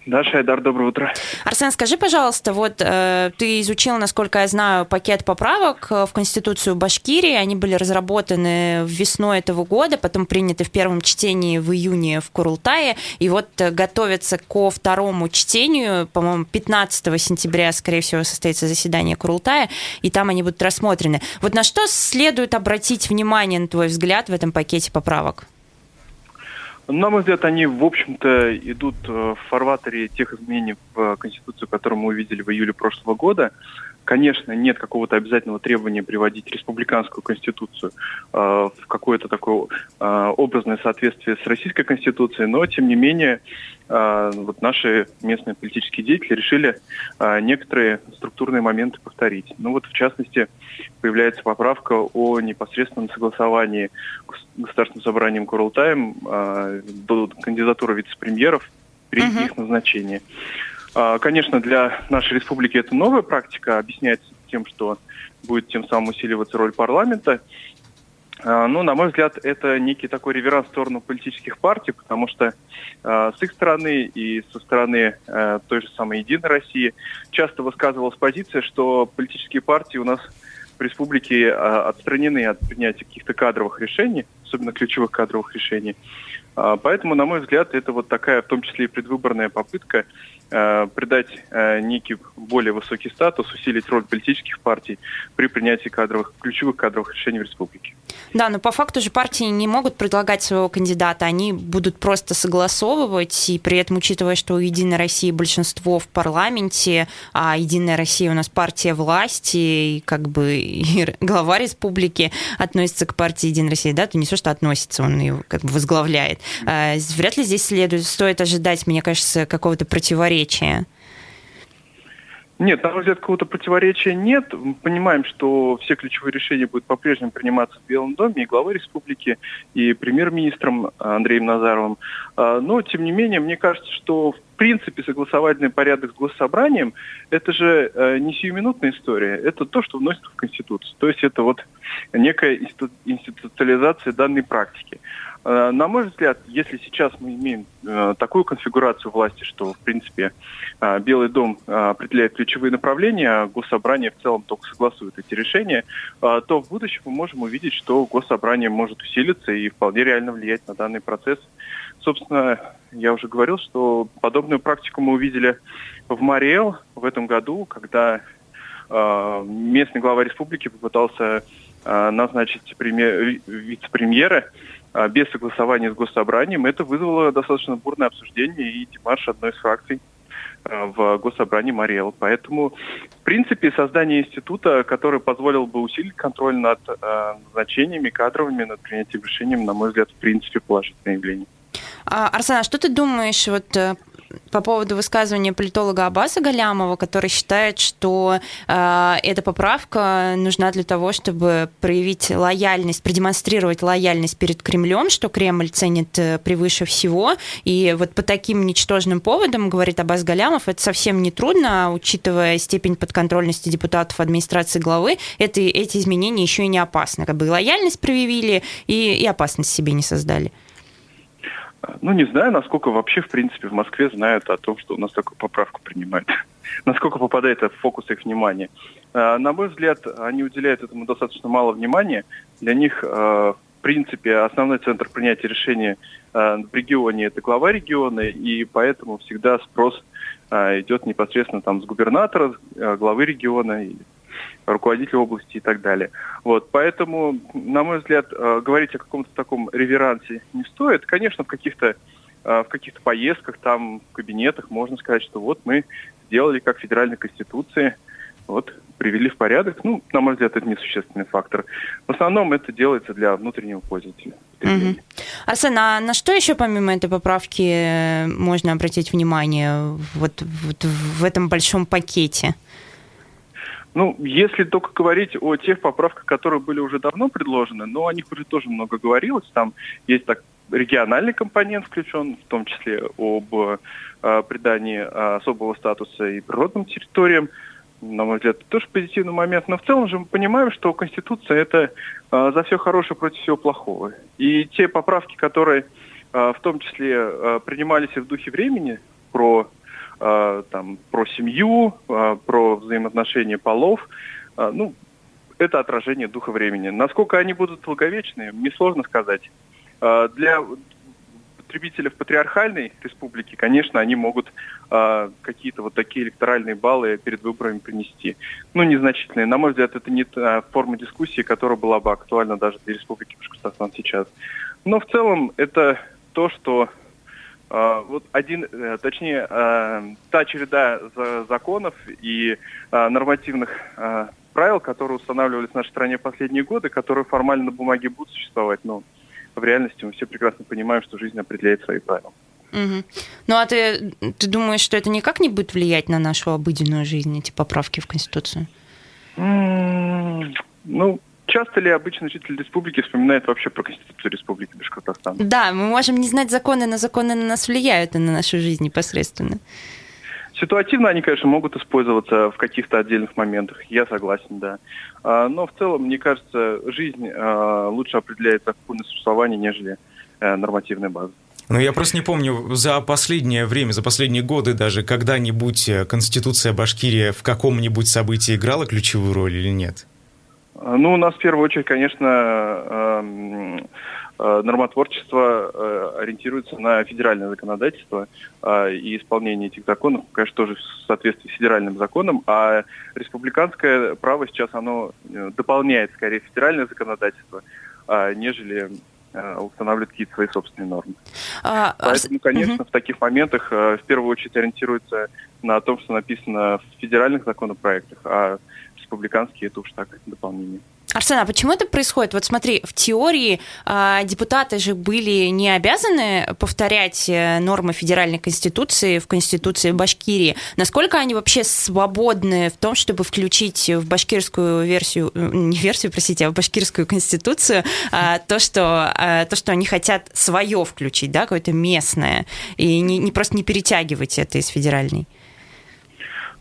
[SPEAKER 6] Да, Шайдар, доброе утро.
[SPEAKER 1] Арсен, скажи, пожалуйста, вот э, ты изучил, насколько я знаю, пакет поправок э, в Конституцию Башкирии. Они были разработаны весной этого года, потом приняты в первом чтении в июне в Курултае. И вот э, готовятся ко второму чтению, по-моему, 15 сентября, скорее всего, состоится заседание Курултая, и там они будут рассмотрены. Вот на что следует обратить внимание, на твой взгляд, в этом пакете поправок?
[SPEAKER 6] На мой взгляд, они, в общем-то, идут э, в фарватере тех изменений в Конституцию, которые мы увидели в июле прошлого года. Конечно, нет какого-то обязательного требования приводить республиканскую конституцию э, в какое-то такое э, образное соответствие с российской конституцией, но тем не менее э, вот наши местные политические деятели решили э, некоторые структурные моменты повторить. Ну вот в частности появляется поправка о непосредственном согласовании Государственным собранием Курултаем э, до кандидатуры вице-премьеров при uh-huh. их назначении. А, конечно, для нашей республики это новая практика, объясняется тем, что будет тем самым усиливаться роль парламента. А, ну, на мой взгляд, это некий такой реверанс в сторону политических партий, потому что э, с их стороны и со стороны э, той же самой «Единой России» часто высказывалась позиция, что политические партии у нас в республике э, отстранены от принятия каких-то кадровых решений, особенно ключевых кадровых решений. Э, поэтому, на мой взгляд, это вот такая, в том числе и предвыборная попытка Э, придать э, некий более высокий статус, усилить роль политических партий при принятии кадровых, ключевых кадровых решений в республике.
[SPEAKER 1] Да, но по факту же партии не могут предлагать своего кандидата, они будут просто согласовывать, и при этом, учитывая, что у «Единой России» большинство в парламенте, а «Единая Россия» у нас партия власти, и как бы *laughs* и глава республики относится к партии «Единая Россия», да, то не то, что относится, он ее как бы возглавляет. А, вряд ли здесь следует, стоит ожидать, мне кажется, какого-то противоречия?
[SPEAKER 6] Нет, на мой взгляд, какого-то противоречия нет. Мы понимаем, что все ключевые решения будут по-прежнему приниматься в Белом доме и главой республики, и премьер-министром Андреем Назаровым. А, но, тем не менее, мне кажется, что в принципе согласовательный порядок с госсобранием – это же э, не сиюминутная история, это то, что вносится в Конституцию. То есть это вот некая институциализация данной практики. Э, на мой взгляд, если сейчас мы имеем э, такую конфигурацию власти, что, в принципе, э, Белый дом определяет ключевые направления, а Госсобрание в целом только согласует эти решения, то в будущем мы можем увидеть, что Госсобрание может усилиться и вполне реально влиять на данный процесс. Собственно, я уже говорил, что подобную практику мы увидели в Мариэл в этом году, когда местный глава республики попытался назначить вице-премьера а, без согласования с госсобранием, это вызвало достаточно бурное обсуждение и демарш одной из фракций а, в госсобрании Мариэл. Поэтому, в принципе, создание института, который позволил бы усилить контроль над э, назначениями кадровыми, над принятием решений, на мой взгляд, в принципе, положительное явление.
[SPEAKER 1] А, Арсен, а что ты думаешь вот э, по поводу высказывания политолога Аббаса Галямова, который считает, что э, эта поправка нужна для того, чтобы проявить лояльность, продемонстрировать лояльность перед Кремлем, что Кремль ценит э, превыше всего. И вот по таким ничтожным поводам, говорит Аббас Галямов, это совсем не трудно, учитывая степень подконтрольности депутатов администрации главы, это, эти изменения еще и не опасны. Как бы лояльность проявили и, и опасность себе не создали.
[SPEAKER 6] Ну, не знаю, насколько вообще, в принципе, в Москве знают о том, что у нас такую поправку принимают. *laughs* насколько попадает в фокус их внимания. А, на мой взгляд, они уделяют этому достаточно мало внимания. Для них, а, в принципе, основной центр принятия решения а, в регионе – это глава региона, и поэтому всегда спрос идет непосредственно там с губернатора, главы региона, руководителя области и так далее. Вот, поэтому, на мой взгляд, э, говорить о каком-то таком реверансе не стоит. Конечно, в каких-то э, в каких-то поездках, там, в кабинетах можно сказать, что вот мы сделали как федеральной конституции, вот, привели в порядок. Ну, на мой взгляд, это несущественный фактор. В основном это делается для внутреннего пользователя.
[SPEAKER 1] Угу. Арсен, а на что еще помимо этой поправки можно обратить внимание вот, вот в этом большом пакете?
[SPEAKER 6] Ну, если только говорить о тех поправках, которые были уже давно предложены, но о них уже тоже много говорилось. Там есть так региональный компонент включен, в том числе об э, придании особого статуса и природным территориям. На мой взгляд, это тоже позитивный момент. Но в целом же мы понимаем, что Конституция это э, за все хорошее против всего плохого. И те поправки, которые э, в том числе э, принимались и в духе времени про э, там, про семью, э, про взаимоотношения полов. Э, ну, это отражение духа времени. Насколько они будут долговечны, несложно сказать. Для потребителей в патриархальной республике, конечно, они могут какие-то вот такие электоральные баллы перед выборами принести. Ну, незначительные. На мой взгляд, это не та форма дискуссии, которая была бы актуальна даже для Республики Башкортостан сейчас. Но в целом это то, что вот один, э, точнее, а, та череда законов и а, нормативных правил, которые устанавливались в нашей стране последние годы, которые формально на бумаге будут существовать, но в реальности мы все прекрасно понимаем, что жизнь определяет свои правила.
[SPEAKER 1] Угу. Ну а ты, ты думаешь, что это никак не будет влиять на нашу обыденную жизнь, эти поправки в Конституцию?
[SPEAKER 6] Ну, Часто ли обычный житель республики вспоминает вообще про Конституцию Республики Башкортостан?
[SPEAKER 1] Да, мы можем не знать законы, но законы на нас влияют и на нашу жизнь непосредственно.
[SPEAKER 6] Ситуативно они, конечно, могут использоваться в каких-то отдельных моментах, я согласен, да. А, но в целом, мне кажется, жизнь а, лучше определяет законное существование, нежели э, нормативная база.
[SPEAKER 2] Ну, я просто не помню, за последнее время, за последние годы даже, когда-нибудь э, Конституция Башкирии в каком-нибудь событии играла ключевую роль или нет?
[SPEAKER 6] Ну, у нас в первую очередь, конечно, эм, э, нормотворчество э, ориентируется на федеральное законодательство э, и исполнение этих законов, конечно, тоже в соответствии с федеральным законом, а республиканское право сейчас оно дополняет скорее федеральное законодательство, нежели устанавливает какие-то свои собственные нормы. А, Поэтому, конечно, угу. в таких моментах в первую очередь ориентируется на том, что написано в федеральных законопроектах, а республиканские это уж так дополнение.
[SPEAKER 1] Арсен, а почему это происходит? Вот смотри, в теории э, депутаты же были не обязаны повторять э, нормы федеральной конституции в конституции Башкирии. Насколько они вообще свободны в том, чтобы включить в башкирскую версию, э, не версию, простите, а в башкирскую конституцию э, то, что, э, то, что они хотят свое включить, да, какое-то местное, и не, не просто не перетягивать это из федеральной?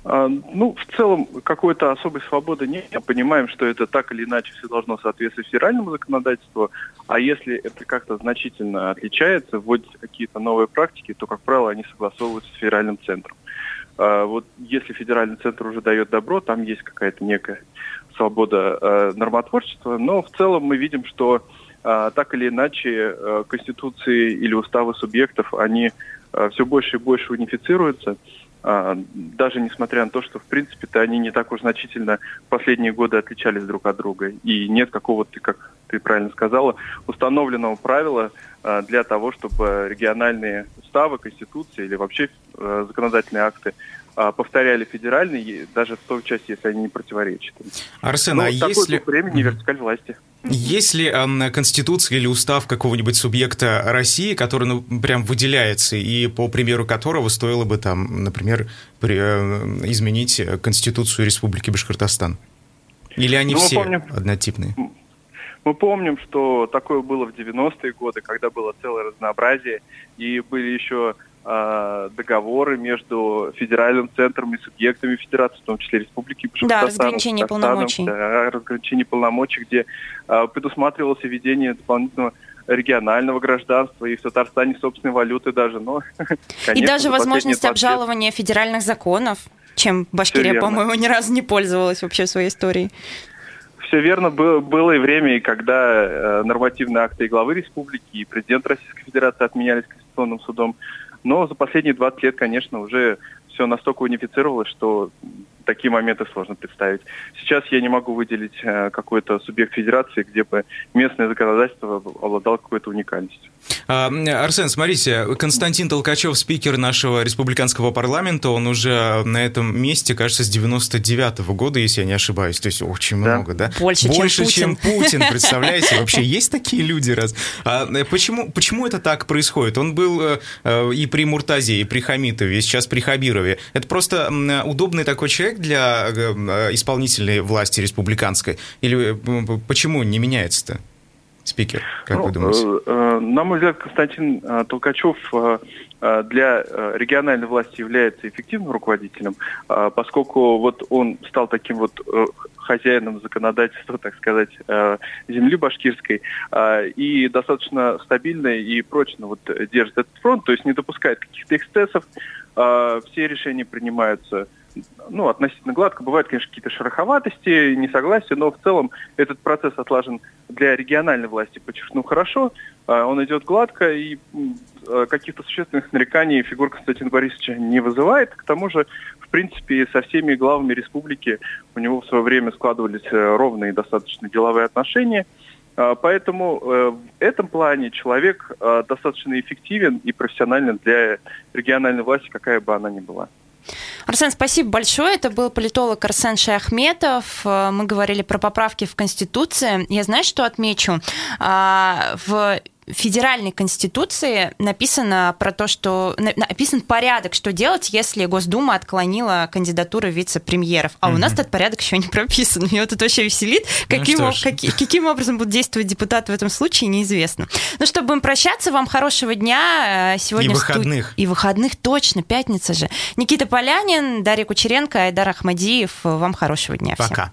[SPEAKER 6] А, ну, в целом, какой-то особой свободы нет. Мы понимаем, что это так или иначе все должно соответствовать федеральному законодательству. А если это как-то значительно отличается, вводятся какие-то новые практики, то, как правило, они согласовываются с федеральным центром. А, вот если федеральный центр уже дает добро, там есть какая-то некая свобода э, нормотворчества. Но в целом мы видим, что так или иначе конституции или уставы субъектов, они все больше и больше унифицируются. А, даже несмотря на то, что в принципе-то они не так уж значительно в последние годы отличались друг от друга. И нет какого-то, как ты правильно сказала, установленного правила э, для того, чтобы региональные уставы, конституции или вообще э, законодательные акты повторяли федеральные, даже в той части, если они не противоречат.
[SPEAKER 2] Арсен, ну, а
[SPEAKER 6] если... времени вертикаль власти.
[SPEAKER 2] Есть ли конституция или устав какого-нибудь субъекта России, который ну, прям выделяется, и по примеру которого стоило бы там, например, при, э, изменить Конституцию Республики Башкортостан? Или они ну, все помним, однотипные?
[SPEAKER 6] Мы помним, что такое было в 90-е годы, когда было целое разнообразие, и были еще договоры между федеральным центром и субъектами федерации, в том числе Республики
[SPEAKER 1] Башкортостан. Да, разграничение полномочий.
[SPEAKER 6] Да, разграничение полномочий, где э, предусматривалось введение дополнительного регионального гражданства и в Татарстане собственной валюты даже. Но, *laughs*
[SPEAKER 1] конечно, и даже возможность обжалования федеральных законов, чем Башкирия, по-моему, ни разу не пользовалась вообще в своей истории
[SPEAKER 6] все верно. Было, было и время, и когда э, нормативные акты и главы республики, и президент Российской Федерации отменялись Конституционным судом. Но за последние 20 лет, конечно, уже все настолько унифицировалось, что такие моменты сложно представить. Сейчас я не могу выделить э, какой-то субъект федерации, где бы местное законодательство обладало какой-то уникальностью.
[SPEAKER 2] А, Арсен, смотрите, Константин Толкачев, спикер нашего республиканского парламента, он уже на этом месте, кажется, с 99 -го года, если я не ошибаюсь. То есть очень да. много, да?
[SPEAKER 1] Больше,
[SPEAKER 2] Больше
[SPEAKER 1] чем,
[SPEAKER 2] чем Путин. *laughs* представляете? Вообще есть такие люди раз? А э, почему, почему это так происходит? Он был э, и при Муртазе, и при Хамитове, и сейчас при Хабирове. Это просто удобный такой человек, человек для э, исполнительной власти республиканской? Или э, почему не меняется-то? Спикер, как ну, вы думаете?
[SPEAKER 6] Э, на мой взгляд, Константин Толкачев для региональной власти является эффективным руководителем, поскольку вот он стал таким вот хозяином законодательства, так сказать, земли башкирской, и достаточно стабильно и прочно вот держит этот фронт, то есть не допускает каких-то эксцессов, все решения принимаются ну, относительно гладко. Бывают, конечно, какие-то шероховатости, несогласия, но в целом этот процесс отлажен для региональной власти, подчеркну, хорошо. А, он идет гладко, и а, каких-то существенных нареканий фигура Константина Борисовича не вызывает. К тому же, в принципе, со всеми главами республики у него в свое время складывались э, ровные достаточно деловые отношения. А, поэтому э, в этом плане человек достаточно эффективен и профессионален для региональной власти, какая бы она ни была.
[SPEAKER 1] Арсен, спасибо большое. Это был политолог Арсен Шаяхметов. Э, мы говорили про поправки в Конституции. Я знаю, что отмечу. А, в федеральной конституции написано про то, что написан порядок, что делать, если Госдума отклонила кандидатуру вице-премьеров. А угу. у нас этот порядок еще не прописан. Меня вот это вообще веселит. Ну каким, ну, каким, каким образом будут действовать депутаты в этом случае, неизвестно. Ну что, будем прощаться. Вам хорошего дня. Э, сегодня
[SPEAKER 2] и выходных.
[SPEAKER 1] Сту... И выходных, точно, пятница же. Никита Полянин, Дарья Кучеренко, Айдар Ахмадиев. Вам хорошего дня.
[SPEAKER 2] Пока.
[SPEAKER 1] Всем.